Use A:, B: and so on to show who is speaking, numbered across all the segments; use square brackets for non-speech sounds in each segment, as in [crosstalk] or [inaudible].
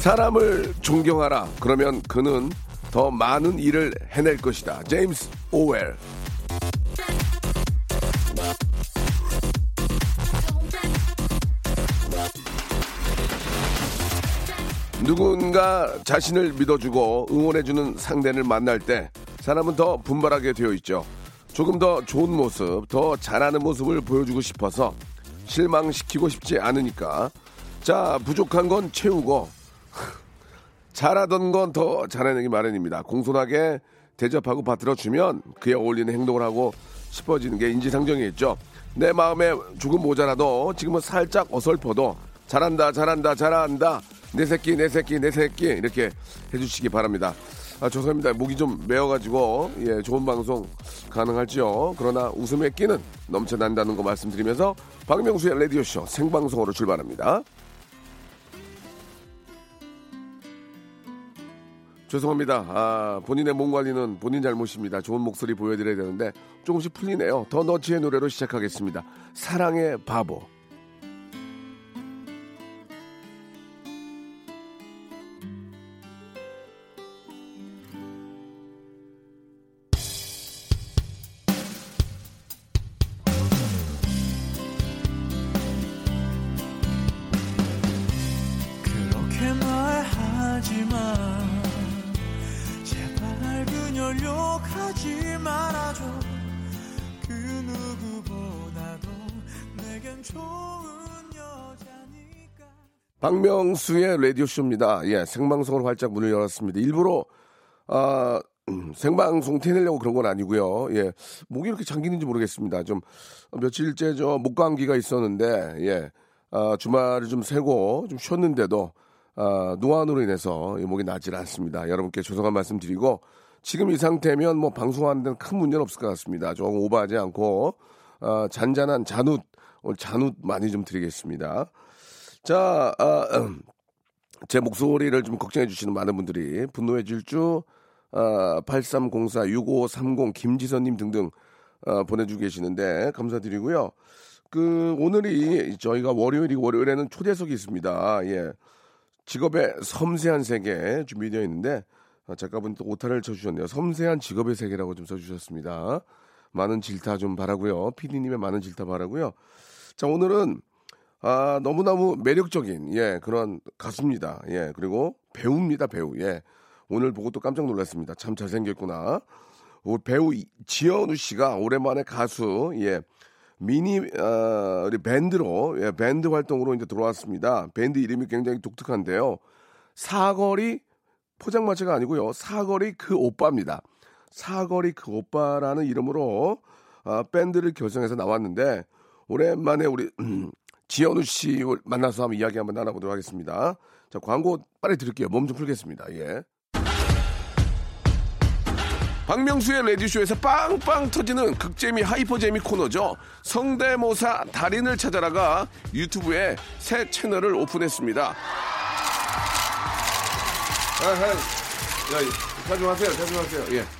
A: 사람을 존경하라. 그러면 그는 더 많은 일을 해낼 것이다. 제임스 오웰. 누군가 자신을 믿어주고 응원해주는 상대를 만날 때 사람은 더 분발하게 되어 있죠. 조금 더 좋은 모습, 더 잘하는 모습을 보여주고 싶어서 실망시키고 싶지 않으니까 자 부족한 건 채우고 [laughs] 잘하던 건 더 잘해내기 마련입니다. 공손하게 대접하고 받들어주면 그에 어울리는 행동을 하고 싶어지는 게 인지상정이겠죠. 내 마음에 조금 모자라도 지금은 살짝 어설퍼도 잘한다 잘한다 잘한다 내 새끼 내 새끼 내 새끼 이렇게 해주시기 바랍니다. 아 죄송합니다 목이 좀 메어가지고 예 좋은 방송 가능할지요. 그러나 웃음의 끼는 넘쳐난다는 거 말씀드리면서 박명수의 라디오 쇼 생방송으로 출발합니다. 죄송합니다. 아, 본인의 몸 관리는 본인 잘못입니다. 좋은 목소리 보여드려야 되는데 조금씩 풀리네요. 더 너치의 노래로 시작하겠습니다. 사랑의 바보. 박명수의 라디오쇼입니다. 예, 생방송으로 활짝 문을 열었습니다. 일부러, 아, 음, 생방송 티내려고 그런 건 아니고요. 예, 목이 이렇게 잠기는지 모르겠습니다. 좀, 며칠째 저 목감기가 있었는데, 예, 아, 주말을 좀 새고 좀 쉬었는데도, 아, 노안으로 인해서 이 목이 나질 않습니다. 여러분께 죄송한 말씀 드리고, 지금 이 상태면 뭐 방송하는 데는 큰 문제는 없을 것 같습니다. 조금 오버하지 않고, 아, 잔잔한 잔웃, 오늘 잔웃 많이 좀 드리겠습니다. 자, 아, 음, 제 목소리를 좀 걱정해 주시는 많은 분들이 분노의 질주 아, 8304 6530 김지선님 등등 아, 보내주고 계시는데 감사드리고요. 그 오늘이 저희가 월요일이 월요일에는 초대석이 있습니다. 예, 직업의 섬세한 세계 준비되어 있는데 아, 작가분 또 오타를 쳐주셨네요. 섬세한 직업의 세계라고 좀 써주셨습니다. 많은 질타 좀 바라고요. PD님의 많은 질타 바라고요. 자 오늘은 아, 너무너무 매력적인, 예, 그런 가수입니다. 예, 그리고 배우입니다, 배우. 예. 오늘 보고 또 깜짝 놀랐습니다. 참 잘생겼구나. 오, 배우 이- 지현우 씨가 오랜만에 가수, 예, 미니, 어, 우리 밴드로, 예, 밴드 활동으로 이제 들어왔습니다. 밴드 이름이 굉장히 독특한데요. 사거리, 포장마차가 아니고요. 사거리 그 오빠입니다. 사거리 그 오빠라는 이름으로 아, 밴드를 결성해서 나왔는데 오랜만에 우리 [clears throat] 지현우 씨 만나서 한번 이야기 한번 나눠보도록 하겠습니다. 자 광고 빨리 드릴게요. 몸 좀 풀겠습니다. 예. 박명수의 라디오쇼에서 빵빵 터지는 극재미 hyper재미 코너죠. 성대모사 달인을 찾아라가 유튜브에 새 채널을 오픈했습니다. 아, 아, 야, 자중하세요, 자중하세요. 예.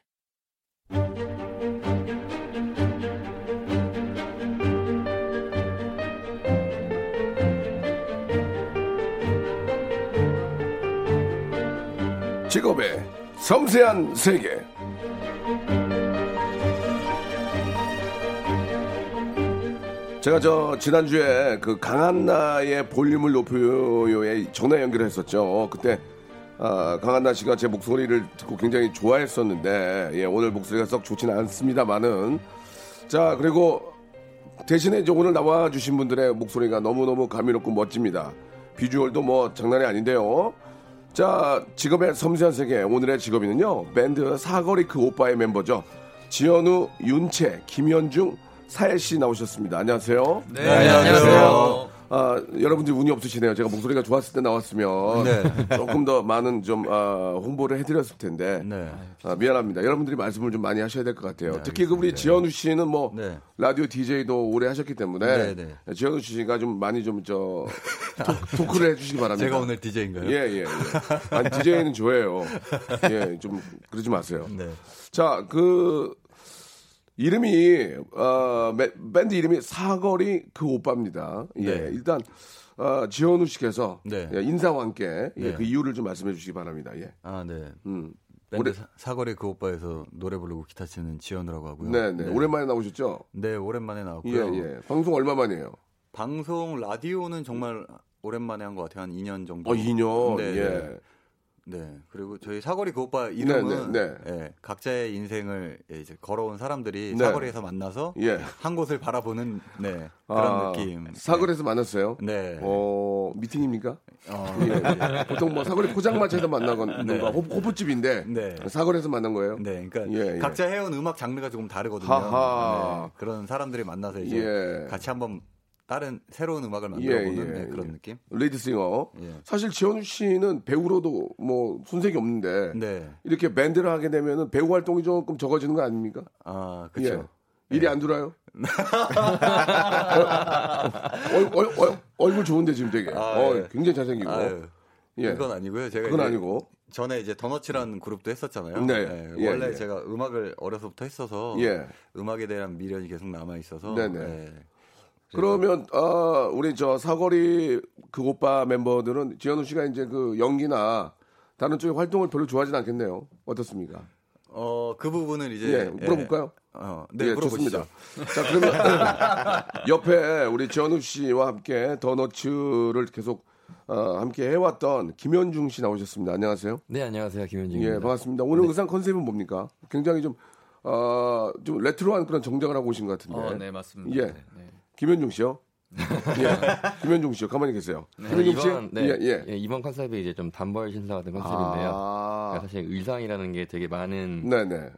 A: 직업의 섬세한 세계. 제가 저 지난주에 그 강한나의 볼륨을 높여요에 전화 연결을 했었죠. 그때 아, 강한나 씨가 제 목소리를 듣고 굉장히 좋아했었는데 예, 오늘 목소리가 썩 좋지는 않습니다만은 자 그리고 대신에 이제 오늘 나와주신 분들의 목소리가 너무너무 감미롭고 멋집니다. 비주얼도 뭐 장난이 아닌데요. 자, 직업의 섬세한 세계. 오늘의 직업인은요, 밴드 사거리 그 오빠의 멤버죠. 지현우, 윤채, 김현중, 사혜씨 나오셨습니다. 안녕하세요.
B: 네, 안녕하세요.
A: 아, 여러분들 운이 없으시네요. 제가 목소리가 좋았을 때 나왔으면
B: 네. [laughs]
A: 조금 더 많은 좀 아, 홍보를 해드렸을 텐데
B: 네.
A: 아, 미안합니다. 여러분들이 말씀을 좀 많이 하셔야 될 것 같아요. 특히 그 우리 지현우 씨는 뭐
B: 네.
A: 라디오 DJ도 오래 하셨기 때문에
B: 네,
A: 지현우 씨가 좀 많이 좀저 토크를 해주시기 바랍니다.
B: 제가 오늘 DJ인가요?
A: 예, 예, 예. 아니, DJ는 좋아해요. 예, 좀 그러지 마세요.
B: 네.
A: 자, 그 이름이 어, 매- 밴드 이름이 사거리 그 오빠입니다. 예,
B: 네.
A: 일단 어, 지현우 씨께서
B: 네.
A: 예, 인사와 함께 예,
B: 네.
A: 그 이유를 좀 말씀해 주시기 바랍니다. 예.
B: 아, 네.
A: 음.
B: 밴드
A: 오래-
B: 사- 사거리 그 오빠에서 노래 부르고 기타 치는 지현우라고 하고요.
A: 네, 네. 오랜만에 나오셨죠?
B: 네, 오랜만에
A: 예,
B: 나왔고요.
A: 예. 방송 얼마 만이에요?
B: 방송 라디오는 정말 오랜만에 한 것 같아요. 한 2년 정도.
A: 어, 2년.
B: 네,
A: 예.
B: 네. 네. 그리고 저희 사거리 그 오빠 이름은
A: 네,
B: 예, 각자의 인생을 예, 이제 걸어온 사람들이
A: 네.
B: 사거리에서 만나서
A: 예.
B: 한 곳을 바라보는 네, 그런
A: 아,
B: 느낌.
A: 사거리에서 만났어요?
B: 네.
A: 어, 미팅입니까?
B: 어,
A: 예, 예. 보통 뭐 사거리 포장마차에서 만나건
B: 네.
A: 호, 호프집인데
B: 네.
A: 사거리에서 만난 거예요?
B: 네, 그러니까
A: 예, 예.
B: 각자 해온 음악 장르가 조금 다르거든요. 네, 그런 사람들이 만나서 이제
A: 예.
B: 같이 한번 다른 새로운 음악을
A: 예,
B: 만들어보는
A: 예,
B: 네, 그런
A: 예.
B: 느낌.
A: 레이드싱어.
B: 예.
A: 사실 지현우 씨는 배우로도 뭐 손색이 없는데
B: 네,
A: 이렇게 밴드를 하게 되면은 배우 활동이 조금 적어지는 거 아닙니까?
B: 아 그렇죠.
A: 예. 일이 안 들어요? [laughs] 얼, 얼, 얼, 얼굴 좋은데 지금 되게.
B: 아,
A: 어,
B: 예.
A: 굉장히 잘생기고.
B: 아유,
A: 예.
B: 그건 아니고요. 제가
A: 그건 아니고.
B: 전에 이제 더너츠라는 그룹도 했었잖아요.
A: 네. 예,
B: 원래
A: 예.
B: 제가 음악을 어려서부터 했어서
A: 예.
B: 음악에 대한 미련이 계속 남아 있어서
A: 네네.
B: 네.
A: 그러면 아 우리 저 사거리 그 오빠 멤버들은 지현우 씨가 이제 그 연기나 다른 쪽의 활동을 별로 좋아하진 않겠네요. 어떻습니까?
B: 어, 그 부분은 이제
A: 예, 물어볼까요?
B: 어, 네,
A: 예,
B: 물어보시죠.
A: 좋습니다. 자, 그러면 [laughs] 옆에 우리 지현우 씨와 함께 더너츠를 계속 어, 함께 해왔던 김현중 씨 나오셨습니다. 안녕하세요.
C: 네, 안녕하세요. 김현중입니다.
A: 예, 반갑습니다. 오늘 의상 컨셉은 뭡니까? 굉장히 좀, 어, 좀 레트로한 그런 정장을 하고 오신 것 같은데.
C: 어, 네, 맞습니다.
A: 예.
C: 네, 네.
A: 김현중 씨요? 예. 김현중 씨요. 가만히 계세요. 김현중 씨?
C: 이번, 네,
A: 예, 예.
C: 예, 이번 컨셉이 이제 좀 단벌 신사 같은 컨셉인데요.
A: 아,
C: 그러니까 사실 의상이라는 게 되게 많은
A: 네네.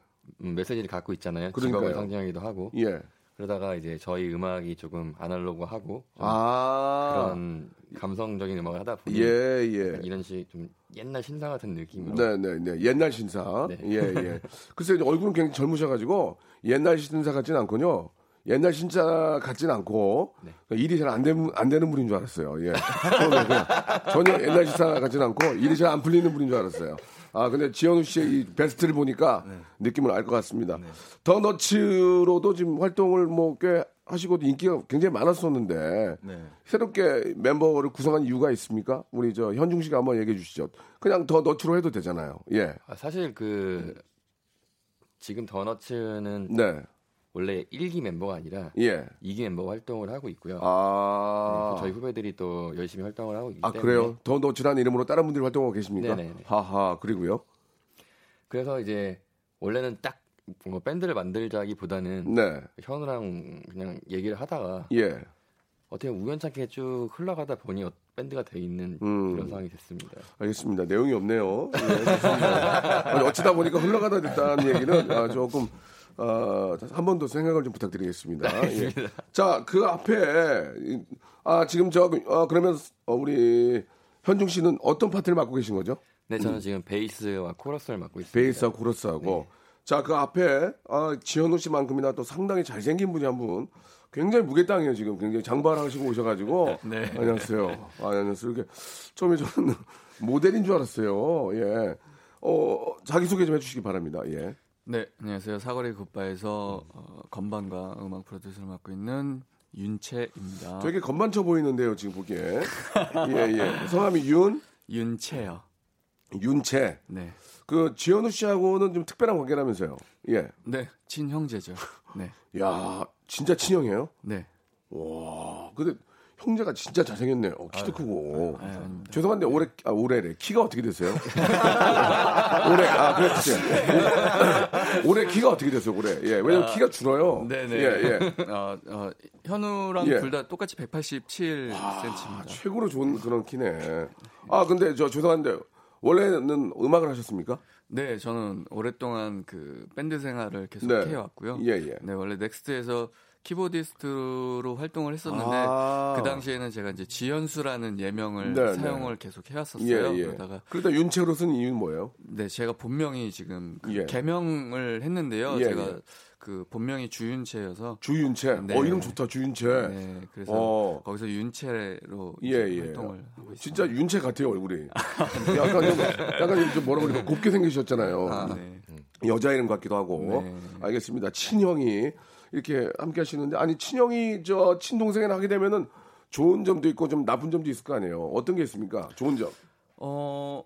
C: 음, 메시지를 갖고 있잖아요.
A: 그러니까요.
C: 직업을 상징하기도 하고.
A: 예.
C: 그러다가 이제 저희 음악이 조금 아날로그하고 좀
A: 아,
C: 그런 감성적인 음악을 하다 보니
A: 예, 예.
C: 이런 식 좀 옛날 신사 같은 느낌으로
A: 네네네. 옛날 신사.
C: 네.
A: 예, 예. 글쎄, 얼굴은 굉장히 젊으셔가지고 옛날 신사 같진 않군요. 옛날 신사 같진 않고
C: 네.
A: 그러니까 일이 잘 안 되는 안 되는 분인 줄 알았어요. 예. 전혀 옛날 신사 같진 않고 일이 잘 안 풀리는 분인 줄 알았어요. 아 근데 지현우 씨의 이 베스트를 보니까 느낌을 알 것 같습니다. 더 너츠로도 지금 활동을 뭐 꽤 하시고 인기가 굉장히 많았었는데
B: 네.
A: 새롭게 멤버를 구성한 이유가 있습니까? 우리 저 현중 씨가 한번 얘기해 주시죠. 그냥 더 너츠로 해도 되잖아요. 예.
C: 아, 사실 그 지금 더너츠는
A: 네.
C: 원래 1기 멤버가 아니라
A: 예.
C: 2기 멤버 활동을 하고 있고요.
A: 아.
C: 네, 저희 후배들이 또 열심히 활동을 하고 있기
A: 아,
C: 때문에
A: 그래요? 더 너츠라는 이름으로 다른 분들이 활동하고 계십니까?
C: 네네네.
A: 하하, 그리고요?
C: 그래서 이제 원래는 딱 뭔가 밴드를 만들자기보다는
A: 네.
C: 현우랑 그냥 얘기를 하다가
A: 예.
C: 어떻게 우연찮게 쭉 흘러가다 보니 어- 밴드가 돼 있는
A: 음.
C: 그런 상황이 됐습니다.
A: 알겠습니다. 내용이 없네요. 아니, 어쩌다 보니까 흘러가다 됐다는 얘기는 아, 조금 어, 한 번 더 생각을 좀 부탁드리겠습니다. 예. 자, 그 앞에 이- 아 지금 저 아, 그러면 어, 우리 현중 씨는 어떤 파트를 맡고 계신 거죠?
C: 네, 저는 지금 베이스와 코러스를 맡고 있습니다.
A: 베이스하고 코러스하고 자그 앞에 아, 지현우 씨만큼이나 또 상당히 잘생긴 분이 한 분 굉장히 무게땅이에요 지금 굉장히 장발하시고 오셔가지고 [laughs]
B: 네.
A: 안녕하세요 아, 안녕하세요 이렇게 처음에 저는 [laughs] 모델인 줄 알았어요 예. 어 자기 소개 좀 해주시기 바랍니다 예.
D: 네, 안녕하세요. 사거리 굿바에서 어, 건반과 음악 프로듀서를 맡고 있는 윤채입니다.
A: 되게 건반쳐 보이는데요 지금 보기에 예 예 [laughs] 성함이 윤
D: 윤채요.
A: 윤채.
D: 네.
A: 그 지현우 씨하고는 좀 특별한 관계라면서요. 예.
D: 네, 친형제죠. 네. [laughs]
A: 야, 진짜 친형이에요?
D: 네.
A: 와, 근데 형제가 진짜 잘생겼네요. 어, 키도 크고.
D: 아, 아닙니다.
A: 죄송한데 올해 아 올해래 키가 어떻게 되세요? [laughs] 올해 아 그렇지. [laughs] 올해 키가 어떻게 되세요? 올해 예 왜냐면 키가 줄어요.
D: 네네.
A: 예 예.
D: 어, 어, 현우랑
A: 예.
D: 둘다 똑같이 187cm입니다.
A: 아, 최고로 좋은 그런 키네. 아 근데 저 죄송한데 원래는 음악을 하셨습니까?
D: 네, 저는 오랫동안 그 밴드 생활을 계속
A: 네.
D: 해왔고요.
A: 예, 예.
D: 네, 원래 넥스트에서 키보디스트로 활동을 했었는데
A: 아.
D: 그 당시에는 제가 이제 지현수라는 예명을
A: 네,
D: 사용을 계속 해왔었어요.
A: 예, 예.
D: 그러다가
A: 그러다 윤채로 쓴 이유는 뭐예요?
D: 네, 제가 본명이 지금 그
A: 예.
D: 개명을 했는데요.
A: 예,
D: 제가
A: 예.
D: 그 본명이 주윤채여서
A: 주윤채.
D: 네.
A: 어 이름 좋다 주윤채.
D: 네, 그래서
A: 어.
D: 거기서 윤채로
A: 예, 예.
D: 활동을 하고 있습니다.
A: 진짜 윤채 같아요 얼굴이. 약간 좀 약간 좀 뭐라 그럴까 곱게 생기셨잖아요.
D: 네.
A: 여자 이름 같기도 하고.
D: 네.
A: 알겠습니다. 친형이 이렇게 함께 하시는데 아니 친형이 저 친동생이랑 하게 되면은 좋은 점도 있고 좀 나쁜 점도 있을 거 아니에요. 어떤 게 있습니까? 좋은 점.
D: 어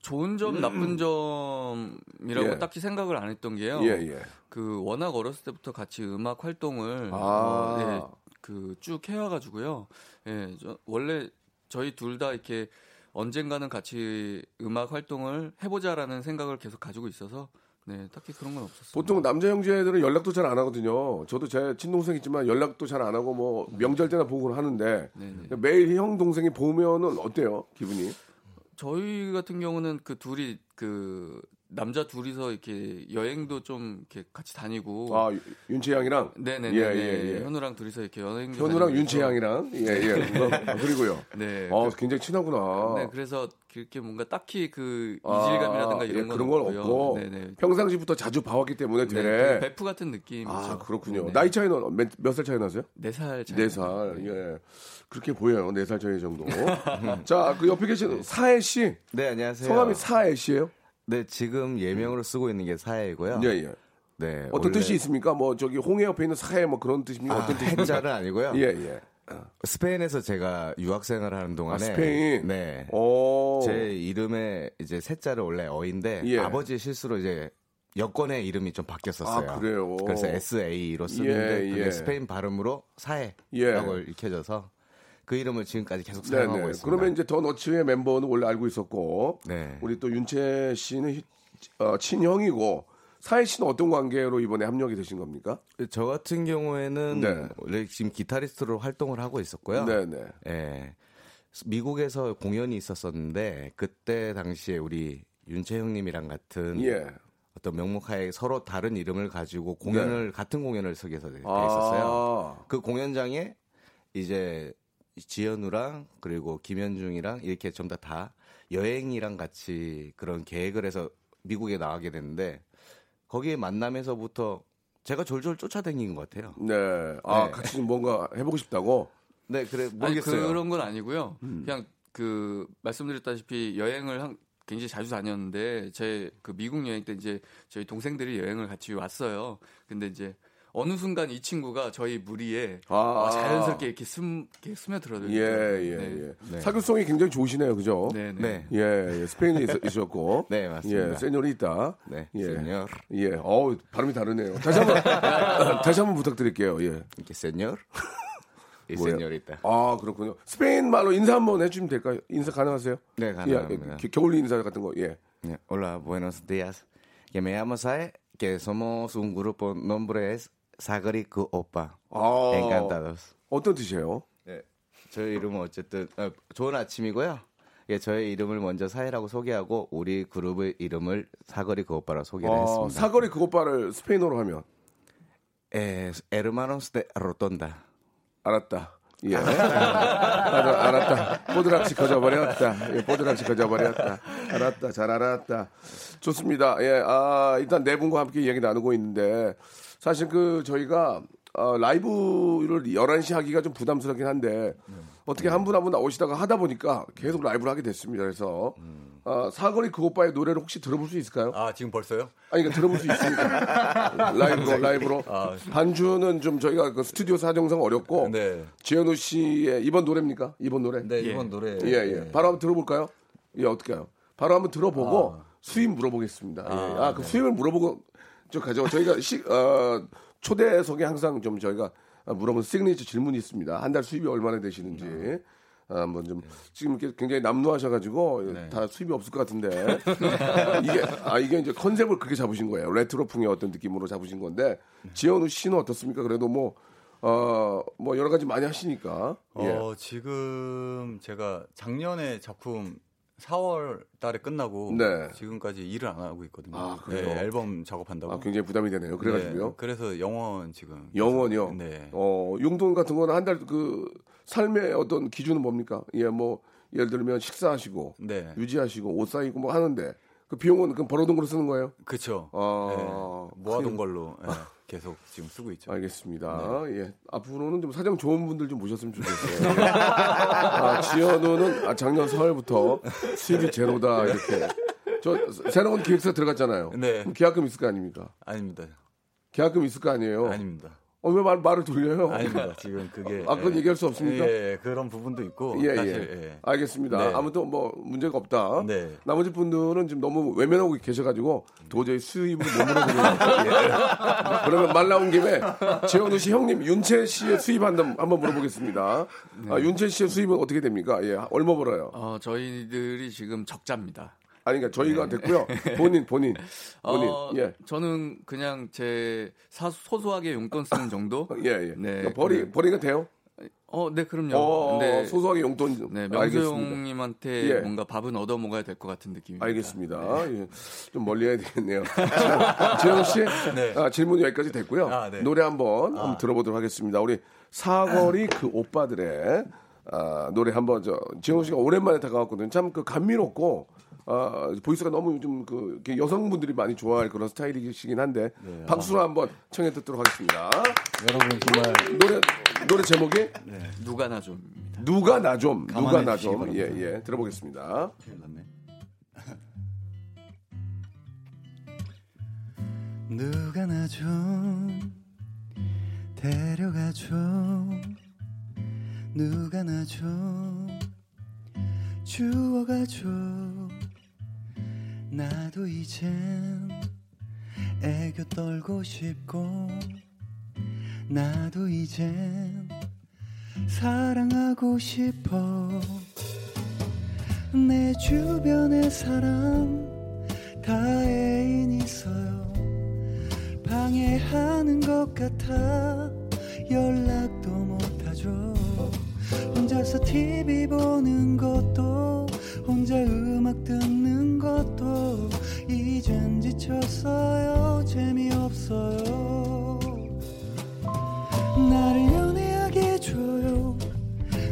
D: 좋은 점, 나쁜 점이라고
A: 음. 예.
D: 딱히 생각을 안 했던 게요.
A: 예, 예.
D: 그 워낙 어렸을 때부터 같이 음악 활동을
A: 아.
D: 어, 네, 그쭉 해와가지고요. 예, 저, 원래 저희 둘 다 이렇게 언젠가는 같이 음악 활동을 해보자라는 생각을 계속 가지고 있어서 네, 딱히 그런 건 없었어요.
A: 보통 남자 형제들은 연락도 잘 안 하거든요. 저도 제 친동생 있지만 연락도 잘 안 하고 뭐 명절 때나 보고는 하는데
D: 네네.
A: 매일 형 동생이 보면은 어때요? 기분이?
D: 저희 같은 경우는 그 둘이 그 남자 둘이서 이렇게 여행도 좀 이렇게 같이 다니고
A: 아 윤채 양이랑
D: 네네네
A: 예, 예, 예.
D: 현우랑 둘이서 이렇게 여행
A: 현우랑 윤채 양이랑 예예. 아, 그리고요.
D: 네.
A: 어
D: 그-
A: 굉장히 친하구나.
D: 네, 그래서 그렇게 뭔가 딱히 그
A: 아,
D: 이질감이라든가 이런
A: 예,
D: 건
A: 그런 건
D: 없고요.
A: 없고
D: 네네.
A: 평상시부터 자주 봐왔기 때문에
D: 네,
A: 되네.
D: 그 베프 같은 느낌이죠.
A: 아 그렇군요.
D: 네.
A: 나이 차이는 몇살 차이 나세요?
D: 네살 차이.
A: 네 살. 예. 그렇게 보여요. 네 살 차이 정도. [laughs] 자, 그 옆에 계신 사혜 씨.
E: 네, 안녕하세요.
A: 성함이 사혜 씨예요?
E: 네, 지금 예명으로 쓰고 있는 게 사해이고요.
A: 예, 예.
E: 네.
A: 어떤
E: 원래
A: 뜻이 있습니까? 뭐 저기 홍해 옆에 있는 사혜 뭐 그런 뜻입니까?
E: 아,
A: 어떤 뜻입니까?
E: 해자는 아니고요.
A: 예, 예.
E: 스페인에서 제가 유학생을 하는 동안에
A: 아, 스페인.
E: 네.
A: 오.
E: 제 이름에 이제 셋자를 원래 어인데
A: 예.
E: 아버지 실수로 이제 여권의 이름이 좀 바뀌었었어요.
A: 아?
E: 그래서 SA로 쓰는데
A: 예, 예.
E: 스페인 발음으로 사해라고
A: 예.
E: 읽혀져서 그 이름을 지금까지 계속
A: 네네.
E: 사용하고 있습니다.
A: 그러면 이제 더 너츠의 멤버는 원래 알고 있었고,
E: 네.
A: 우리 또 윤채 씨는 희- 어, 친형이고, 사혜 씨는 어떤 관계로 이번에 합력이 되신 겁니까?
E: 저 같은 경우에는
A: 네.
E: 원래 지금 기타리스트로 활동을 하고 있었고요.
A: 네네.
E: 예. 미국에서 공연이 있었었는데 그때 당시에 우리 윤채 형님이랑 같은
A: 예.
E: 어떤 명목하에 서로 다른 이름을 가지고 공연을 같은 공연을 서게 돼, 돼
A: 네. 아.
E: 있었어요. 그 공연장에 이제 지현우랑 그리고 김현중이랑 이렇게 전부 다, 다 여행이랑 같이 그런 계획을 해서 미국에 나가게 됐는데 거기에 만남에서부터 제가 졸졸 쫓아다닌 것 같아요.
A: 네. 아,
E: 네.
A: 같이 좀 뭔가 해보고 싶다고?
E: 네, 그래
D: 아니,
E: 모르겠어요.
D: 그런 건 아니고요.
A: 음.
D: 그냥 그 말씀드렸다시피 여행을 한, 굉장히 자주 다녔는데 제 그 미국 여행 때 이제 저희 동생들이 여행을 같이 왔어요. 근데 이제 어느 순간 이 친구가 저희 무리에
A: 아.
D: 어, 자연스럽게 이렇게 스, 이렇게 스며들어들고
A: 예, 예,
D: 네.
A: 예. 사교성이 굉장히 좋으시네요, 그죠?
D: 네, 네.
E: 네.
A: 예, 예. 스페인에 있, 있었고. [laughs]
E: 네, 맞습니다.
A: 예, 세뇨리 있다.
E: 네,
A: 예.
E: 세뇨.
A: 예, 어우, 발음이 다르네요. 다시 한 번, [laughs] 다시 한번 부탁드릴게요, 예.
E: 이렇게 세뇨. [laughs] 세뇨리다.
A: 아, 그렇군요. 스페인 말로 인사 한번 해주면 될까요? 인사 가능하세요?
E: 네, 가능합니다.
A: 예, 겨- 겨울 인사 같은 거, 예.
E: Yeah. Hola, buenos días. Que me llamo Sae, que somos un grupo, nombre es Sagari Ku Opa.
A: 아,
E: Encantados.
A: 어떤 뜻이에요?
E: 네. 저희 이름은 어쨌든 어, 좋은 아침이고요. 예, 저의 이름을 먼저 사이라고 소개하고 우리 그룹의 이름을 사거리 그 오빠라 소개를
A: 아,
E: 했습니다.
A: 사거리 그것바를 스페인어로 하면
E: 에, hermanos de rotonda.
A: 알았다. 예. 알아, 알았다. 뽀드락치 거져버렸다. 예, 뽀드락치 거져버렸다. 알았다. 잘 알았다. 좋습니다. 예, 아, 일단 네 분과 함께 이야기 나누고 있는데, 사실 그, 저희가, 어, 라이브를 11시 하기가 좀 부담스럽긴 한데, 어떻게 한 분 한 분 나오시다가 하다 보니까 계속 라이브를 하게 됐습니다. 그래서, 어, 사거리 그 오빠의 노래를 혹시 들어볼 수 있을까요?
B: 아 지금 벌써요?
A: 아니, 그러니까 들어볼 수 있습니까? [laughs] 라이브로, 라이브로. 반주는 좀 저희가 그 스튜디오 사정상 어렵고,
B: 네.
A: 지현우 씨의 이번 노래입니까? 이번 노래?
B: 네 이번 노래.
A: 예, 예. 바로 한번 들어볼까요? 예, 어떻게 해요? 바로 한번 들어보고 수입 물어보겠습니다. 예. 아, 그 수입을 물어보고 저 가져. 저희가 시, 어, 초대석에 항상 좀 저희가 물어보는 시그니처 질문이 있습니다. 한 달 수입이 얼마나 되시는지. 아, 한번 좀 지금 이렇게 굉장히 남루하셔가지고 다 수입이 없을 것 같은데 [laughs] 이게 아 이게 이제 컨셉을 그렇게 잡으신 거예요 레트로풍의 어떤 느낌으로 잡으신 건데 지현우 씨는 어떻습니까? 그래도 뭐 어, 뭐 여러 가지 많이 하시니까. 예.
F: 어, 지금 제가 작년에 작품 4월 달에 끝나고
A: 네.
F: 지금까지 일을 안 하고 있거든요.
A: 아, 그래요?
F: 네, 앨범 작업한다고.
A: 아, 굉장히 부담이 되네요. 그래가지고요.
F: 네, 그래서 영원 지금.
A: 영원이요.
F: 네.
A: 어, 용돈 같은 거는 한 달 그 삶의 어떤 기준은 뭡니까? 예, 뭐 예를 들면 식사하시고
F: 네.
A: 유지하시고 옷 사이고 뭐 하는데 그 비용은 그럼 벌어둔 걸로 쓰는 거예요?
F: 그렇죠.
A: 아,
F: 모아둔
A: 큰일-
F: 걸로 예, 계속 지금 쓰고 있죠.
A: 알겠습니다. 예. 앞으로는 좀 사정 좋은 분들 좀 모셨으면 좋겠어요. 아, 지현우는 아, 작년 설부터 수입이 제로다 이렇게. 저 새로운 기획사 들어갔잖아요.
F: 네.
A: 계약금 있을 거 아닙니까?
F: 아닙니다.
A: 계약금 있을 거 아니에요.
F: 아닙니다.
A: 어, 왜 말, 말을 돌려요?
F: 아닙니다. 지금 그게
A: 아, 그건
F: 예.
A: 얘기할 수 없습니까?
F: 예, 예, 그런 부분도 있고
A: 예,
F: 사실
A: 예.
F: 예.
A: 알겠습니다.
F: 네.
A: 아무튼 뭐 문제가 없다.
F: 네.
A: 나머지 분들은 지금 너무 외면하고 계셔가지고 도저히 수입을 못 물어보는. 예. 그러면 말 나온 김에 지현우 씨 형님 윤채 씨의 수입 한번 한번 물어보겠습니다. 아, 윤채 씨의 수입은 어떻게 됩니까? 예, 얼마 벌어요?
D: 어, 저희들이 지금 적자입니다.
A: 아니 그러니까 저희가 됐고요. 본인 [laughs] 본인 본인
D: 어,
A: 예.
D: 저는 그냥 제 사, 소소하게 용돈 쓰는 정도. [laughs]
A: 예, 예.
D: 네.
A: 그러니까 벌이 벌이가 돼요?
D: 어, 네, 그럼요.
A: 어,
D: 근데
A: 소소하게 용돈 좀.
D: 네,
A: 알겠습니다.
D: 명수형님한테
A: 예.
D: 뭔가 밥은 얻어 먹어야 될 것 같은 느낌입니다.
A: 알겠습니다. 예. 좀 멀리 해야 되겠네요. 자, 지영 씨, [laughs] 아, 질문 여기까지 됐고요.
F: 아, 네.
A: 노래 한번 한번 들어보도록 하겠습니다. 우리 사거리 그 오빠들의 아, 노래 한번 저 지영 씨가 오랜만에 다가왔거든요. 참 그 감미롭고 아, 보이스가 너무 좀 그 여성분들이 많이 좋아할 그런 스타일이시긴 한데 박수로 한번 청해 듣도록 하겠습니다.
F: 여러분 정말
A: 노래 노래 제목이
D: 누가 나 좀입니다.
A: 누가 나 좀, 누가
F: 가만히
A: 나
F: 해주시기
A: 좀, 예. 예, 들어보겠습니다. [laughs]
F: 누가 나 좀 데려가 줘 누가 나 좀 주워가 줘 나도 이젠 애교 떨고 싶고 나도 이젠 사랑하고 싶어. 내 주변에 사람 다 애인 있어요. 방해하는 것 같아 연락도 못하죠. 혼자서 TV 보는 것도 혼자 음악 듣는 것도 이젠 지쳤어요. 재미없어요. 나를 연애하게 해줘요.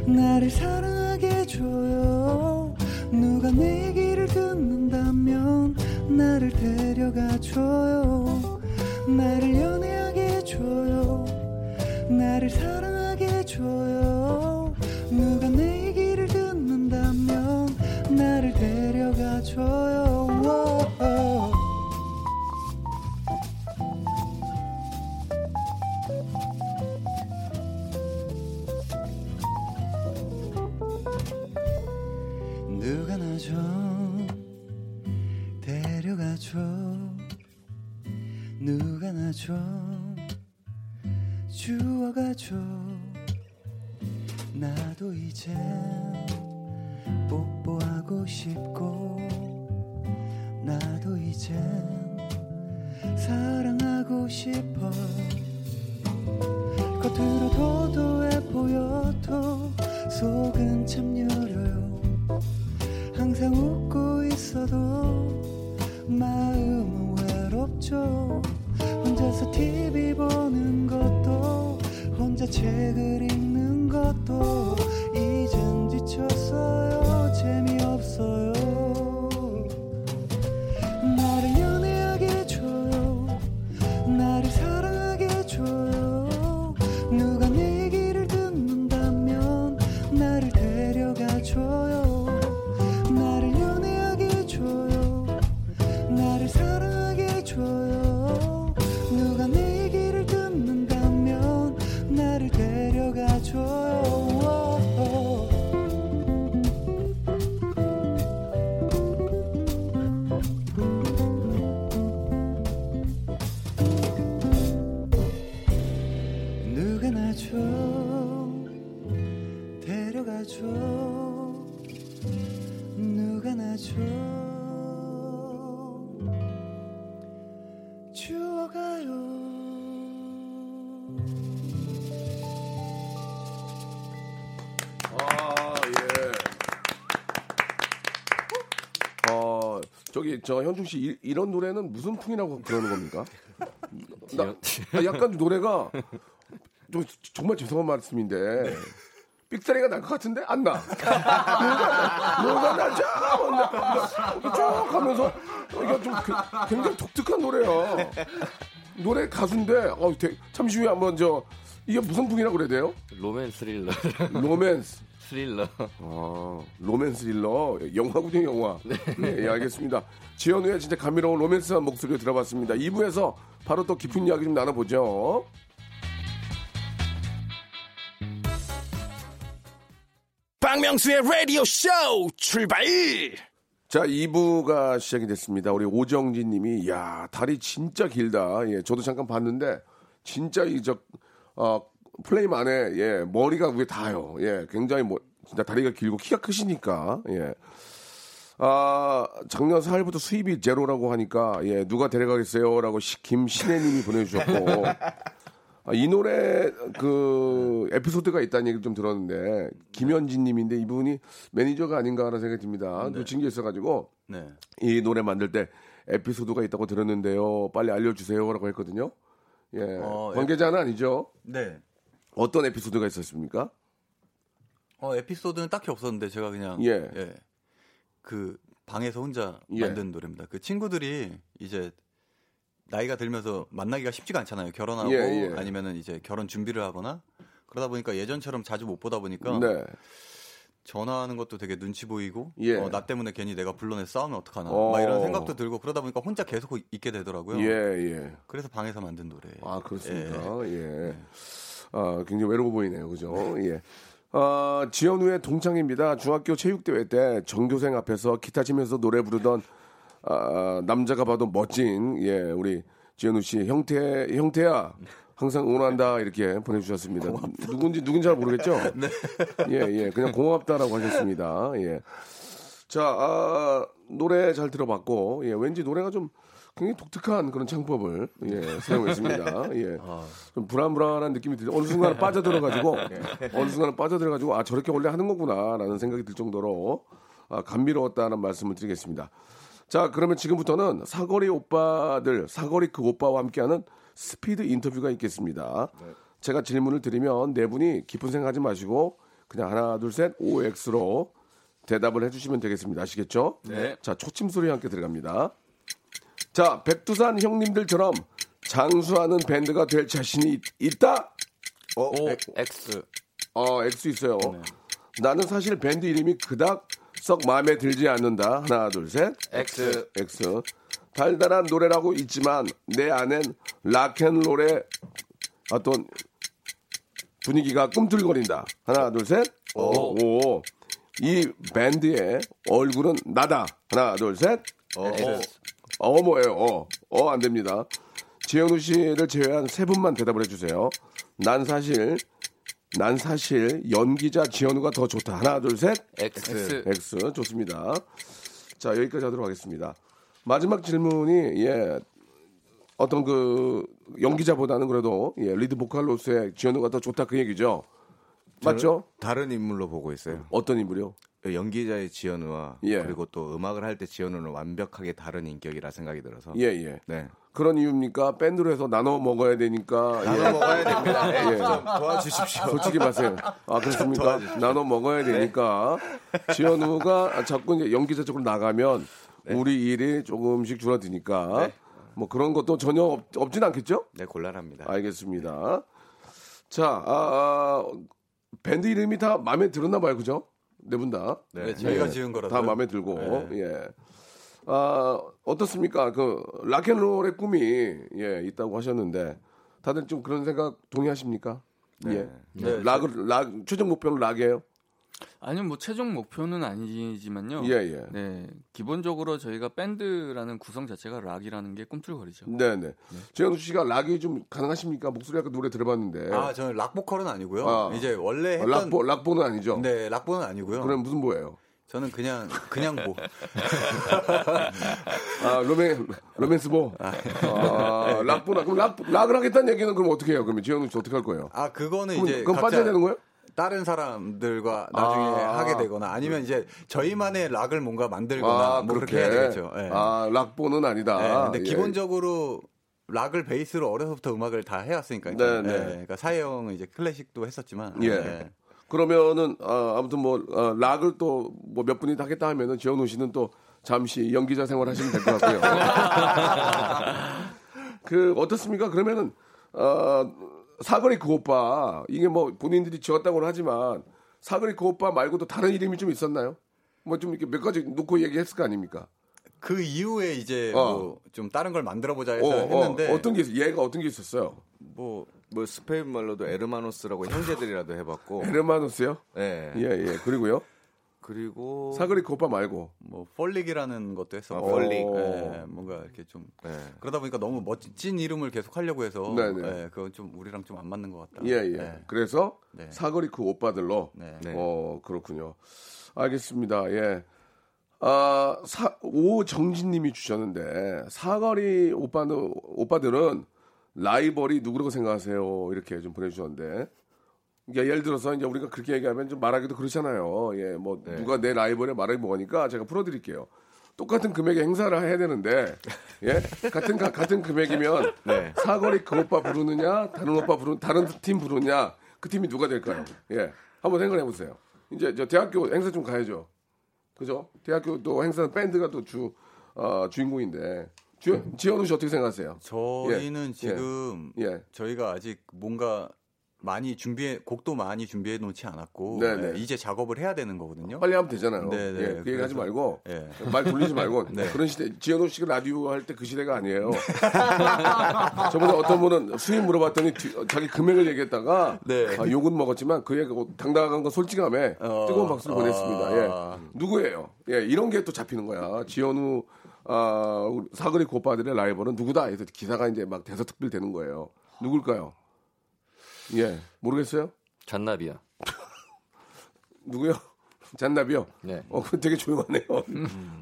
F: 나를 사랑하게 해줘요. 누가 내 얘기를 듣는다면 나를 데려가 줘요. 나를 연애하게 해줘요. 나를 사랑하게 해줘요 데려가줘 누가 나 좀 주워가줘 나도 이제 뽀뽀하고 싶고 나도 이제 사랑하고 싶어. 겉으로 도도해 보여도 속은 참 여려요. 항상 웃고 있어도 마음은 외롭죠. 혼자서 TV 보는 것도 혼자 책을 읽는 것도 이젠 지쳤어요
A: 저기 저 현중 씨 이, 이런 노래는 무슨 풍이라고 그러는 겁니까? 나, 나 약간 노래가 좀 정말 죄송한 말씀인데 삑사리가 날 것 같은데 안 나. 뭐가 나죠? 쭉 하면서 이게 좀 그- 굉장히 독특한 노래야. 노래 가수인데 어, 되- 잠시 후에 한번 저 이게 무슨 풍이라고 그래야 돼요?
C: 로맨 스 릴러.
A: 로맨스.
C: 스릴러.
A: 아, 로맨스 릴러 영화군요 영화. 네, 예, 알겠습니다. 지현우의 진짜 감미로운 로맨스한 목소리를 들어봤습니다. 2부에서 바로 또 깊은 이야기 좀 나눠보죠.
G: 박명수의 라디오 쇼 출발!
A: 자, 2부가 시작이 됐습니다. 우리 오정진 님이, 야 다리 진짜 길다. 예, 저도 잠깐 봤는데, 진짜 이, 저, 어, 플레임 안에, 예, 머리가 위에 닿아요. 예, 굉장히 뭐, 진짜 다리가 길고 키가 크시니까, 예. 아, 작년 4월부터 수입이 제로라고 하니까, 예, 누가 데려가겠어요? 라고 시- 김신혜 님이 보내주셨고, 아, 이 노래 그 에피소드가 있다는 얘기를 좀 들었는데 김현진 님인데 이분이 매니저가 아닌가라는 생각이 듭니다. 놓친 게 있어가지고
B: 네.
A: 이 노래 만들 때 에피소드가 있다고 들었는데요. 빨리 알려주세요 라고 했거든요. 예,
B: 어,
A: 관계자는 아니죠.
B: 네.
A: 어떤 에피소드가 있었습니까?
B: 어, 에피소드는 딱히 없었는데 제가 그냥
A: 예.
B: 예. 그 방에서 혼자
A: 예.
B: 만든 노래입니다. 그 친구들이 이제 나이가 들면서 만나기가 쉽지가 않잖아요. 결혼하고
A: 예, 예.
B: 아니면은 이제 결혼 준비를 하거나 그러다 보니까 예전처럼 자주 못 보다 보니까
A: 네.
B: 전화하는 것도 되게 눈치 보이고
A: 예.
B: 어, 나 때문에 괜히 내가 불러내 싸우면 어떡하나
A: 어.
B: 막 이런 생각도 들고 그러다 보니까 혼자 계속 있게 되더라고요.
A: 예, 예.
B: 그래서 방에서 만든 노래.
A: 아, 그렇습니까? 예. 아, 굉장히 외로워 보이네요. 그죠? 예. 아, 지현우의 동창입니다. 중학교 체육대회 때 전교생 앞에서 기타 치면서 노래 부르던 아, 남자가 봐도 멋진, 예, 우리 지현우 씨. 형태, 형태야. 항상 응원한다. 이렇게 보내주셨습니다. 누군지, 누군지 잘 모르겠죠? [laughs] 예, 예. 그냥 고맙다라고 하셨습니다. 예. 자, 아, 노래 잘 들어봤고, 예, 왠지 노래가 좀 굉장히 독특한 그런 창법을, 예, 사용했습니다. 예. [laughs] 좀 불안불안한 느낌이 들죠. 어느 순간 빠져들어가지고, 어느 순간 빠져들어가지고, 아, 저렇게 원래 하는 거구나, 라는 생각이 들 정도로, 아, 감미로웠다는 말씀을 드리겠습니다. 자, 그러면 지금부터는 사거리 오빠들, 사거리 그 오빠와 함께하는 스피드 인터뷰가 있겠습니다. 제가 질문을 드리면 네 분이 깊은 생각하지 마시고, 그냥 하나, 둘, 셋, OX로 대답을 해주시면 되겠습니다. 아시겠죠?
D: 네.
A: 자, 초침 소리와 함께 들어갑니다. 자, 백두산 형님들처럼 장수하는 밴드가 될 자신이 있, 다
E: 어,
C: X.
A: 어, X 있어요. 나는 사실 밴드 이름이 그닥 썩 마음에 들지 않는다. 하나, 둘, 셋.
C: X.
A: X. 달달한 노래라고 있지만 내 안엔 락앤롤의 어떤 분위기가 꿈틀거린다. 하나, 둘, 셋. 오. 오. 이 밴드의 얼굴은 나다. 하나, 둘, 셋. 어, 어 뭐예요? 어, 어, 안 됩니다. 지현우 씨를 제외한 세 분만 대답을 해주세요. 난 사실, 난 사실 연기자 지현우가 더 좋다. 하나, 둘, 셋.
C: X.
A: X 좋습니다. 자 여기까지 하도록 하겠습니다. 마지막 질문이 예 어떤 그 연기자보다는 그래도 예 리드 보컬로서의 지현우가 더 좋다 그 얘기죠. 맞죠?
E: 다른 인물로 보고 있어요.
A: 어떤 인물이요?
E: 연기자의 지현우와
A: 예.
E: 그리고 또 음악을 할 때 지현우는 완벽하게 다른 인격이라 생각이 들어서
A: 예 예.
E: 네.
A: 그런 이유입니까? 밴드로 해서 나눠 먹어야 되니까.
E: 나눠
A: 예.
E: 먹어야 됩니다.
A: 예.
E: 좀 도와주십시오.
A: 솔직히 말씀. 아, 그렇습니까? 나눠 먹어야 되니까. 지현우가 자꾸 이제 연기자 쪽으로 나가면 우리 일이 조금씩 줄어드니까. 뭐 그런 것도 전혀 없, 없진 않겠죠?
E: 네, 곤란합니다.
A: 알겠습니다. 자, 아, 아, 밴드 이름이 다 마음에 들었나 봐요, 그죠? 네분 다.
B: 네, 저희가 지은 거라서
A: 다 마음에 들고,
B: 네.
A: 예. 아, 어떻습니까? 그, 락앤롤의 꿈이, 예, 있다고 하셨는데, 다들 좀 그런 생각 동의하십니까? 예.
B: 네,
A: 락을, 락, 최종 목표는 락이에요?
D: 아니요, 뭐 최종 목표는 아니지만요.
A: 예, 예.
D: 네, 기본적으로 저희가 밴드라는 구성 자체가 락이라는 게 꿈틀거리죠.
A: 네네. 최현수 씨가 락이 좀 가능하십니까? 목소리 아까 노래 들어봤는데.
B: 아, 저는 락 보컬은 아니고요.
A: 아.
B: 이제 원래
A: 아,
B: 했던
A: 락보, 락보는 아니죠?
B: 네, 락보는 아니고요.
A: 그럼 무슨 보예요?
B: 저는 그냥 그냥 뭐 [laughs]
A: 아, 로맨, 로맨스 보. 아, 락보나. 그럼 락, 락을 하겠다는 얘기는 그럼 어떻게 해요? 그러면 지현우 씨 어떻게 할 거예요?
B: 아, 그거는
A: 그럼,
B: 이제
A: 그럼
B: 각자-
A: 빠져야 되는 거예요?
B: 다른 사람들과 나중에
A: 아.
B: 하게 되거나 아니면 이제 저희만의 락을 뭔가 만들거나 뭐 그렇게 해야 되겠죠. 예.
A: 아, 락보는 아니다.
B: 네, 근데
A: 예.
B: 기본적으로 락을 베이스로 어려서부터 음악을 다 해왔으니까.
A: 네, 네.
B: 그러니까 사혜 형은 이제 클래식도 했었지만.
A: 예.
B: 예.
A: 그러면은 아, 아무튼 뭐 어, 락을 또 뭐 몇 분이 하겠다 하면은 지현우 씨는 또 잠시 연기자 생활 하시면 될 것 같고요. [laughs] [laughs] 그 어떻습니까? 그러면은 어, 사거리 그 오빠 이게 뭐 본인들이 지었다고는 하지만 사거리 그 오빠 말고도 다른 이름이 좀 있었나요? 뭐 좀 이렇게 몇 가지 놓고 얘기했을 거 아닙니까?
B: 그 이후에 이제
A: 어.
B: 뭐좀 다른 걸 만들어 보자 해서
A: 어,
B: 했는데
A: 어, 떤 게, 있- 얘가 어떤 게 있었어요?
E: 뭐뭐 스페인 말로도 에르마노스라고 형제들이라도 해봤고.
A: 에르마노스요?
E: 네.
A: 예, 예. 그리고요?
E: 그리고
A: 사거리 그 오빠 말고.
B: 뭐 폴릭이라는 것도 했었고
E: 아, 폴릭.
B: 예, 뭔가 이렇게 좀
E: 네.
B: 그러다 보니까 너무 멋진 이름을 계속 하려고 해서
A: 네네.
B: 예, 그건 좀 우리랑 좀 안 맞는 것 같다.
A: 예, 예.
B: 네.
A: 그래서
B: 네.
A: 사거리 그 오빠들로.
B: 네.
E: 네.
A: 어, 그렇군요. 알겠습니다. 예. 아, 사, 오정진님이 주셨는데, 사거리 오빠는, 오빠들은 라이벌이 누구라고 생각하세요? 이렇게 좀 보내주셨는데. 그러니까 예를 들어서 이제 우리가 그렇게 얘기하면 좀 말하기도 그렇잖아요. 예, 뭐,
E: 네.
A: 누가 내 라이벌에 말하기 뭐하니까 제가 풀어드릴게요. 똑같은 금액의 행사를 해야 되는데, 예? 같은, 가- 같은 금액이면, [laughs]
E: 네.
A: 사거리 그 오빠 부르느냐, 다른 오빠 부르, 다른 팀 부르냐, 그 팀이 누가 될까요? 예. 한번 생각해 보세요. 이제 저 대학교 행사 좀 가야죠. 그죠? 대학교 또 행사는 밴드가 또 주, 어, 주인공인데. 주, 지현우 씨 어떻게 생각하세요?
B: 저희는
A: 예.
B: 지금
A: 예.
B: 저희가 아직 뭔가 많이 준비해 곡도 많이 준비해 놓지 않았고
A: 네네.
B: 예, 이제 작업을 해야 되는 거거든요.
A: 빨리 하면 되잖아요.
B: 네, 네.
A: 예, 그 얘기 하지
B: 그래서-
A: 말고
B: 예.
A: 말 돌리지 말고 [laughs]
B: 네.
A: 그런 시대 지현우 씨가 라디오 할 때 그 시대가 아니에요. [laughs] 저번에 어떤 분은 수입 물어봤더니 뒤- 자기 금액을 얘기했다가
B: 네.
A: 아, 욕은 먹었지만 그 얘기가 당당한 건 솔직함에
B: 어,
A: 뜨거운 박수를
B: 아.
A: 보냈습니다. 예. 누구예요? 예, 이런 게 또 잡히는 거야. 지현우 아, 사거리 고빠들의 라이벌은 누구다? 해서 기사가 이제 막 대서특필 되는 거예요. 누굴까요? 예, 모르겠어요?
C: 잔나비야. [laughs]
A: 누구요? 잔나비요?
C: 네.
A: 어, 그 되게 조용하네요.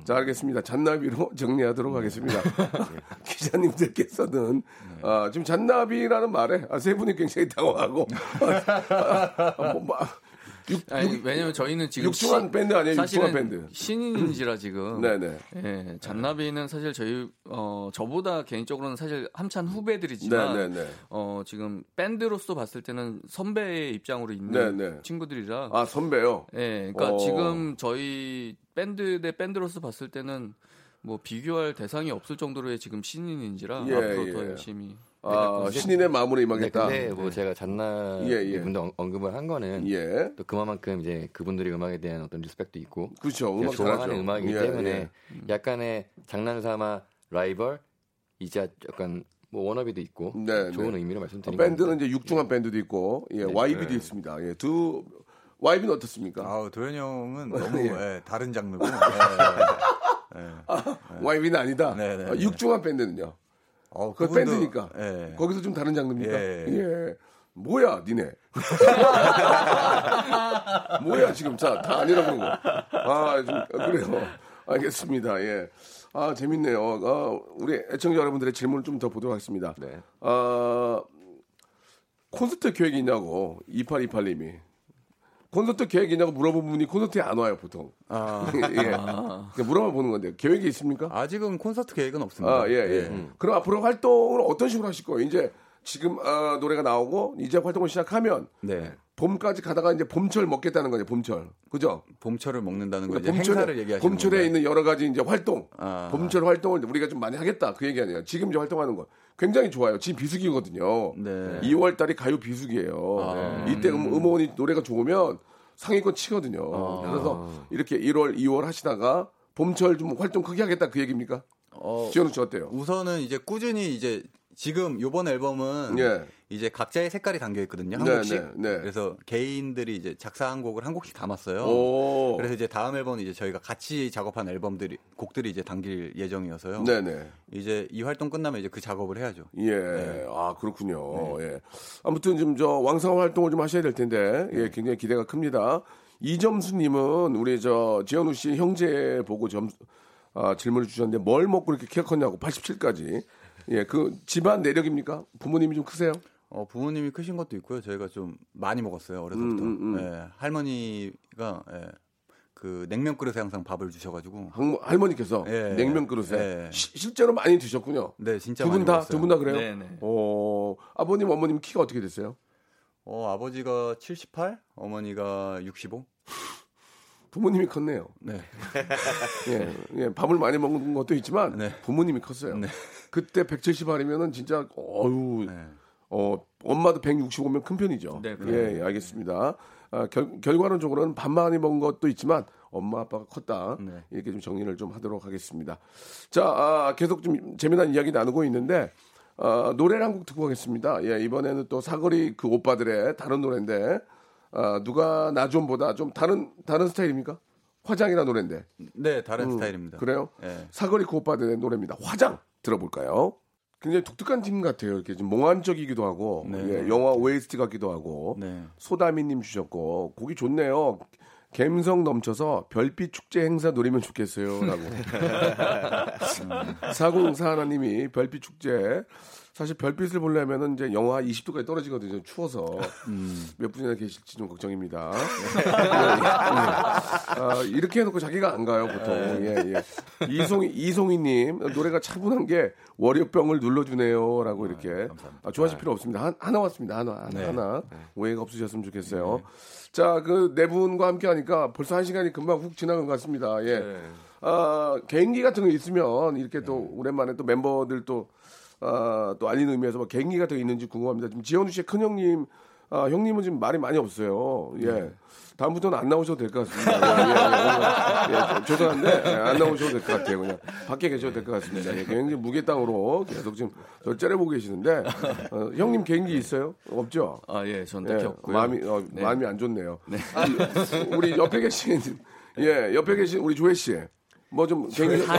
A: 자, 알겠습니다. 잔나비로 [laughs] 정리하도록 하겠습니다. [laughs] 기자님들께서는, 아, 지금 잔나비라는 말에 아, 세 분이 굉장히 당황하고, 아, 아, 뭐, 뭐, 육,
D: 아니,
A: 육,
D: 왜냐면 저희는 지금
A: 육중한
D: 시-
A: 밴드 아니에요?
D: 사실은
A: 육중한 밴드.
D: 신인인지라 지금
A: 네네.
D: 예, 잔나비는 사실 저희 어 저보다 개인적으로는 사실 한참 후배들이지만
A: 네네네.
D: 어 지금 밴드로서 봤을 때는 선배의 입장으로 있는
A: 네네.
D: 친구들이라
A: 아, 선배요?
D: 예, 그러니까
A: 어.
D: 지금 저희 밴드 대 밴드로서 봤을 때는 뭐 비교할 대상이 없을 정도로의 지금 신인인지라
A: 예,
D: 앞으로 더
A: 예.
D: 열심히
A: 아, 신인의 마음으로
C: 네,
A: 임하겠다.
C: 근데 뭐 제가 잔나비
A: 예, 예.
C: 분도 언- 언급을 한 거는
A: 예.
C: 또 그만큼 이제 그분들의 음악에 대한 어떤 respect도 있고
A: 그렇죠. 음악
C: 좋아하는
A: 잘하죠.
C: 음악이기
A: 예,
C: 때문에
A: 예.
C: 약간의 장난삼아 라이벌 이자 약간 뭐 워너비도 있고
A: 네,
C: 좋은
A: 네.
C: 의미로 말씀드린
A: 밴드는
C: 겁니다.
A: 이제 육중한 밴드도 있고, 예, YB도 있습니다. 예, 두, YB는 어떻습니까?
B: 아우 도현이 형은 [laughs] 너무
A: 예.
B: 예, 다른 장르고 예, 예.
A: YB는 아니다.
B: 네, 네,
A: 아,
B: 네.
A: 육중한 밴드는요.
B: 어,
A: 그 밴드니까.
B: 예.
A: 거기서 좀 다른 장르입니까?
B: 예.
A: 예. 뭐야, 니네. [laughs] 뭐야, 지금. 자, 다 아니라고 그러고. 아, 좀, 그래요. 알겠습니다. 예. 아, 재밌네요. 아, 우리 애청자 여러분들의 질문을 좀 더 보도록 하겠습니다.
E: 네.
A: 아, 콘서트 계획이 있냐고, 2828님이. 콘서트 계획이 있냐고 물어본 분이 콘서트에 안 와요, 보통.
B: 아, [laughs]
A: 예. 그냥 물어봐 보는 건데, 계획이 있습니까?
B: 아직은 콘서트 계획은 없습니다.
A: 아, 예, 예. 그럼 앞으로 활동을 어떤 식으로 하실 거예요? 이제 지금 아, 노래가 나오고 이제 활동을 시작하면
B: 네.
A: 봄까지 가다가 이제 봄철 먹겠다는 거죠, 봄철. 그죠?
B: 봄철을 먹는다는 거 이제
A: 봄철에,
B: 행사를 얘기하시는
A: 봄철에
B: 건가요?
A: 있는 여러 가지 이제 활동,
B: 아.
A: 봄철 활동을 우리가 좀 많이 하겠다 그 얘기 아니에요. 지금 이제 활동하는 거 굉장히 좋아요. 지금 비수기거든요.
B: 네.
A: 2월 달이 가요 비수기예요.
B: 아.
A: 이때 음, 음원이 노래가 좋으면 상위권 치거든요.
B: 아.
A: 그래서 이렇게 1월, 2월 하시다가 봄철 좀 활동 크게 하겠다 그 얘기입니까?
B: 어,
A: 지현우 씨 어때요?
B: 우선은 이제 꾸준히 이제 지금 요번 앨범은
A: 예.
B: 이제 각자의 색깔이 담겨 있거든요. 한
A: 네,
B: 곡씩.
A: 네, 네.
B: 그래서 개인들이 이제 작사한 곡을 한 곡씩 담았어요.
A: 오.
B: 그래서 이제 다음 앨범은 이제 저희가 같이 작업한 앨범들이 곡들이 이제 담길 예정이어서요.
A: 네 네.
B: 이제 이 활동 끝나면 이제 그 작업을 해야죠.
A: 예. 아, 그렇군요. 예. 아무튼 좀저 왕성한 활동을 좀 하셔야 될 텐데, 예, 굉장히 기대가 큽니다. 이점수 님은 우리 저 지현우 씨 형제 보고 점, 아, 질문을 주셨는데 뭘 먹고 이렇게 키가 컸냐고 87까지. 예, 그 집안 내력입니까? 부모님이 좀 크세요?
B: 어, 부모님이 크신 것도 있고요. 저희가 좀 많이 먹었어요. 어려서부터.
A: 음, 음, 음.
B: 예, 할머니가 예, 그 냉면 그릇에 항상 밥을 주셔가지고.
A: 할- 할머니 께서
B: 예,
A: 냉면 그릇에
B: 예.
A: 시- 실제로 많이 드셨군요.
B: 네, 진짜
A: 두분
B: 많이
A: 다. 두 분 다 그래요?
D: 네, 네.
A: 어, 아버님, 어머님 키가 어떻게 됐어요?
B: 어, 아버지가 78, 어머니가 65.
A: 부모님이 컸네요.
B: 네. [laughs]
A: 예, 예, 밥을 많이 먹는 것도 있지만
B: 네.
A: 부모님이 컸어요.
B: 네.
A: 그때 170알이면은 진짜 어유
B: 네.
A: 어 엄마도 165면 큰 편이죠.
D: 네,
A: 예, 예, 알겠습니다. 아, 결, 결과론적으로는 밥 많이 먹은 것도 있지만 엄마 아빠가 컸다
B: 네.
A: 이렇게 좀 정리를 좀 하도록 하겠습니다. 자, 아, 계속 좀 재미난 이야기 나누고 있는데 아, 노래를 한 곡 듣고 가겠습니다. 예, 이번에는 또 사거리 그 오빠들의 다른 노래인데 아, 누가 나 좀보다 좀 다른 다른 스타일입니까? 화장이라는 노래인데
B: 네, 다른
A: 음,
B: 스타일입니다.
A: 그래요?
B: 예.
A: 사거리 그 오빠들의 노래입니다. 화장 들어볼까요? 굉장히 독특한 팀 같아요. 이렇게 좀 몽환적이기도 하고
B: 네.
A: 예, 영화 OST 같기도 하고
B: 네.
A: 소다미님 주셨고 곡이 좋네요. 감성 넘쳐서 별빛 축제 행사 노리면 좋겠어요 라고. [laughs] 사공사 하나님이 별빛 축제 사실 별빛을 보려면은 이제 영하 20도까지 떨어지거든요. 추워서 몇 분이나 계실지 좀 걱정입니다. 아, [laughs] 이렇게 해놓고 자기가 안 가요 보통. 예, 예. 이송이 이송이님 노래가 차분한 게 월요병을 눌러주네요라고 이렇게 아, 좋아하실 필요 없습니다. 한- 하나 왔습니다. 하나 하나,
B: 네.
A: 하나. 오해가 없으셨으면 좋겠어요. 자, 그 네 분과 함께 하니까 벌써 한 시간이 금방 훅 지나간 것 같습니다. 예. 아, 개인기 같은 거 있으면 이렇게 또 오랜만에 또 멤버들 또, 아, 또 알리는 의미에서 뭐 개인기 같은 거 있는지 궁금합니다. 지금 지현우 씨의 큰 형님, 아, 형님은 지금 말이 많이 없어요. 예. 다음부터는 안 나오셔도 될 것 같습니다. 예, 예, 예. 예, 죄송한데, 예, 안 나오셔도 될 것 같아요. 그냥 밖에 계셔도 될 것 같습니다. 예, 굉장히 무게 땅으로 계속 지금 저 째려보고 계시는데, 어, 형님 개인기 있어요? 없죠?
D: 아, 예, 전
A: 예,
D: 딱히 없고요.
A: 마음이 어,
D: 네.
A: 마음이 안 좋네요. 이- 우리 옆에 계신 예 옆에 계신 우리 조혜 씨. 뭐좀 개인기 아,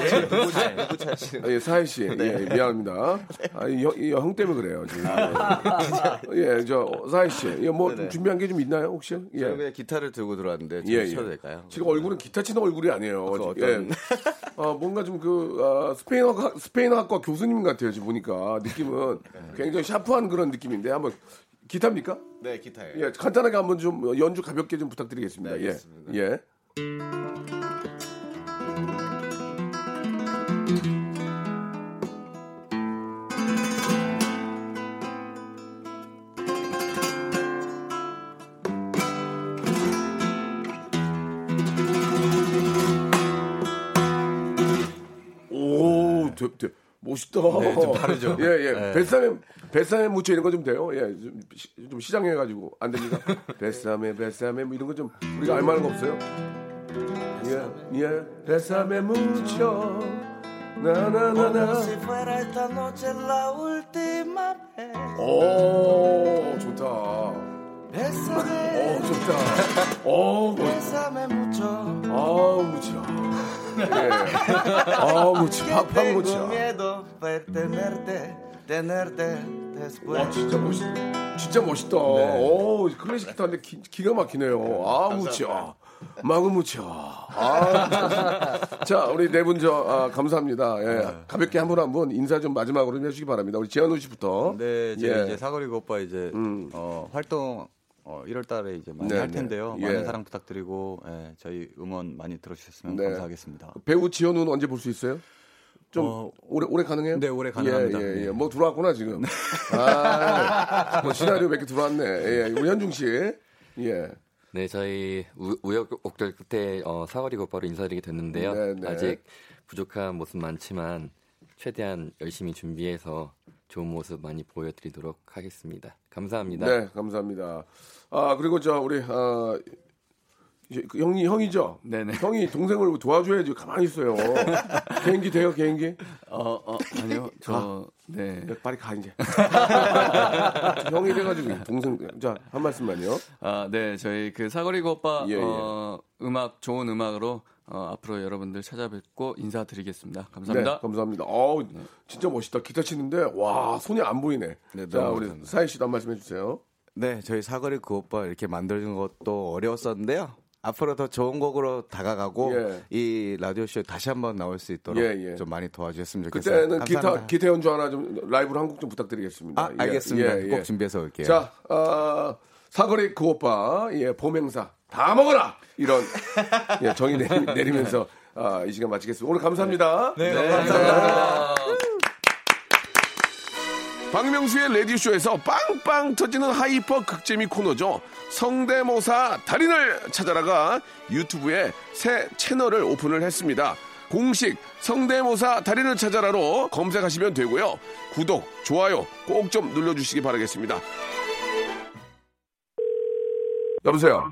A: 예, 사혜 씨. 예, 미안합니다. 아, 이 형, 이형 때문에 그래요, 지금. 예, 저, 사혜 씨. 예, 뭐, 좀 준비한 게 좀 있나요, 혹시?
E: 저는
A: 예.
E: 그냥 기타를 들고 들어왔는데 좀
A: 예, 예.
E: 쳐도 될까요?
A: 지금 얼굴은 기타 치는 얼굴이 아니에요.
E: 그
A: 예.
E: 어떤-
A: 어, 뭔가 좀 그, 아, 스페인어, 스페인어학과 교수님 같아요, 지금 보니까. 느낌은 굉장히 샤프한 그런 느낌인데, 한번, 기타입니까?
E: 네, 기타예요.
A: 예, 간단하게 한번 좀 연주 가볍게 좀 부탁드리겠습니다.
E: 네,
A: 예. 예. 멋있다.
B: 네, 좀 다르죠.
A: 예, 예.
B: 네.
A: 뱃삼에, 뱃삼에 묻혀 이런 거 좀 돼요? 예, 좀, 시- 좀 시장해가지고. 안 됩니까? [laughs] 뱃삼에, 뱃삼에, 뭐 이런 거 좀, 우리가 알 만한 거 없어요? 예, 예. 뱃삼에 묻혀. 나나나나. 오, 좋다. 오, 좋다. 오, 멋
H: bésame mucho.
A: 아우, 무 쳐. 예.
H: de tenerte, tenerte
A: 와. 진짜 멋있 진짜 멋있다. 오 클래식 기타인데 기, 기가 막히네요. 아. 마구 무쳐. 아, [laughs] 자 우리 네 분 저 아, 감사합니다. 예, 가볍게 한 분 한 분 인사 좀 마지막으로 좀 해주시기 바랍니다. 우리 지한우 씨부터.
B: 네,
A: 예.
B: 이제 사거리 그 오빠 이제
A: 음.
B: 어, 활동 어, 1월 달에 이제 많이
A: 네,
B: 할 텐데요.
A: 네.
B: 많은
A: 예.
B: 사랑 부탁드리고 예, 저희 음원 많이 들어주셨으면
A: 네.
B: 감사하겠습니다.
A: 배우 지현우는 언제 볼 수 있어요? 좀
B: 어,
A: 올해 올해 가능해요?
B: 네, 올해 가능합니다.
A: 예, 예, 예.
B: 네.
A: 뭐 들어왔구나 지금. 아, 뭐 시나리오 몇 개 들어왔네. 예, 우리 현중 씨. 예.
C: 네, 저희 우, 우여곡절 끝에 어, 사거리 곧바로 인사드리게 됐는데요.
A: 네, 네.
C: 아직 부족한 모습 많지만 최대한 열심히 준비해서 좋은 모습 많이 보여드리도록 하겠습니다. 감사합니다.
A: 네, 감사합니다. 아 그리고 저 우리 아 형이 형이죠.
D: 네네.
A: 형이 동생을 도와줘야지 가만히 있어요. [laughs] 개인기 돼요, 개인기?
D: 어, 어, 아니요. 저 네.
A: 야, 빨리 가 이제. [laughs] 형이 돼가지고 동생 자한 말씀만요.
D: 아, 네. 저희 그 사거리고 오빠
A: 예, 예.
D: 어, 음악 좋은 음악으로 어, 앞으로 여러분들 찾아뵙고 인사드리겠습니다.
A: 네,
D: 감사합니다.
A: 감사합니다. 어우 진짜 멋있다. 기타 치는데 와 손이 안 보이네.
E: 네,
A: 자 우리
E: 감사합니다.
A: 사희 씨도 한 말씀 해주세요.
E: 네, 저희 사거리 그 오빠 이렇게 만들는 것도 어려웠었는데요. 앞으로 더 좋은 곡으로 다가가고
A: 예.
E: 이 라디오 쇼 다시 한번 나올 수 있도록
A: 예, 예.
E: 좀 많이 도와주셨으면 좋겠어요.
A: 그때는 기타
E: 감사합니다.
A: 기타 연주 하나 좀 라이브로 한 곡 좀 부탁드리겠습니다.
E: 아,
A: 예,
E: 알겠습니다.
A: 예, 예.
E: 꼭 준비해서 올게요.
A: 자, 어, 사거리 그 오빠, 예, 봄 행사 다 먹어라 이런 예, 정의 내리, 면서 아, 이 시간 마치겠습니다. 오늘 감사합니다.
B: 네, 감사합니다.
A: 박명수의 라디오쇼에서 빵빵 터지는 hyper 극재미 코너죠. 성대모사 달인을 찾아라가 유튜브에 새 채널을 오픈을 했습니다. 공식 성대모사 달인을 찾아라로 검색하시면 되고요. 구독, 좋아요 꼭 좀 눌러주시기 바라겠습니다. 여보세요.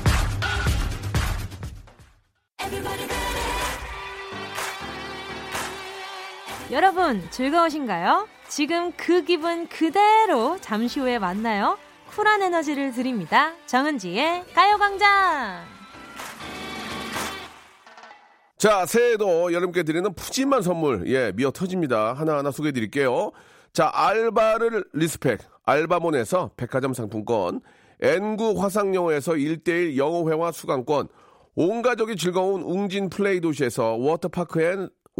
I: 여러분 즐거우신가요? 지금 그 기분 그대로 잠시 후에 만나요. 쿨한 에너지를 드립니다. 정은지의 가요광장.
A: 자, 새해에도 여러분께 드리는 푸짐한 선물, 예, 미어 터집니다. 하나하나 소개해 드릴게요. 자, 알바를 respect, 알바몬에서 백화점 상품권, N구 화상영어에서 1대1 영어회화 수강권, 온 가족이 즐거운 웅진 플레이 도시에서 워터파크 and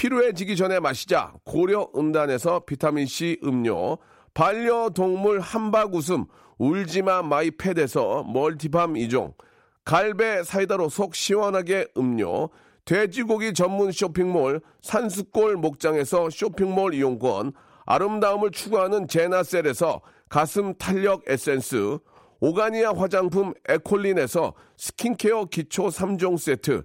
A: 필요해지기 전에 마시자. 고려 은단에서 비타민C 음료, 반려동물 함박 웃음. 울지마 마이 팻에서 멀티밤 이종, 갈배 사이다로 속 시원하게 음료, 돼지고기 전문 쇼핑몰 산수골 목장에서 쇼핑몰 이용권, 아름다움을 추구하는 제나셀에서 가슴 탄력 에센스, 오가니아 화장품 에콜린에서 스킨케어 기초 3종 세트,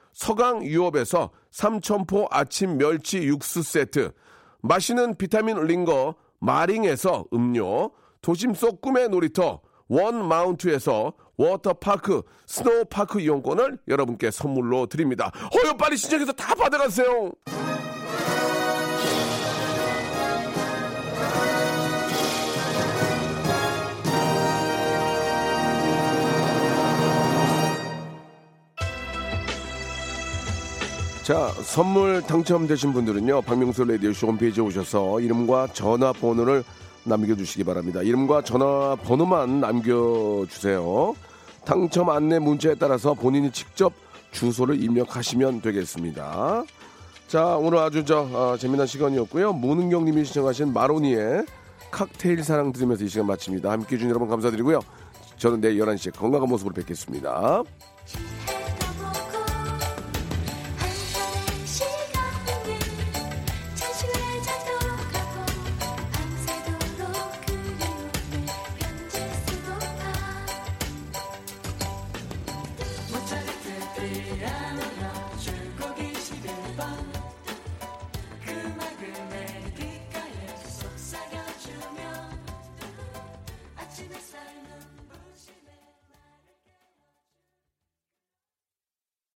A: 서강 유업에서 삼천포 아침 멸치 육수 세트, 마시는 비타민 링거 마링에서 음료, 도심 속 꿈의 놀이터 원 마운트에서 워터파크 스노우파크 이용권을 여러분께 선물로 드립니다. 어여 빨리 신청해서 다 받아가세요. 자, 선물 당첨되신 분들은요, 박명수 라디오쇼 홈페이지에 오셔서 이름과 전화번호를 남겨주시기 바랍니다. 이름과 전화번호만 남겨주세요. 당첨 안내 문자에 따라서 본인이 직접 주소를 입력하시면 되겠습니다. 자, 오늘 아주 저 어, 재미난 시간이었고요. 문은경 님이 시청하신 마로니의 칵테일 사랑 들으면서 이 시간 마칩니다. 함께 해주신 여러분 감사드리고요. 저는 내일 11시에 건강한 모습으로 뵙겠습니다.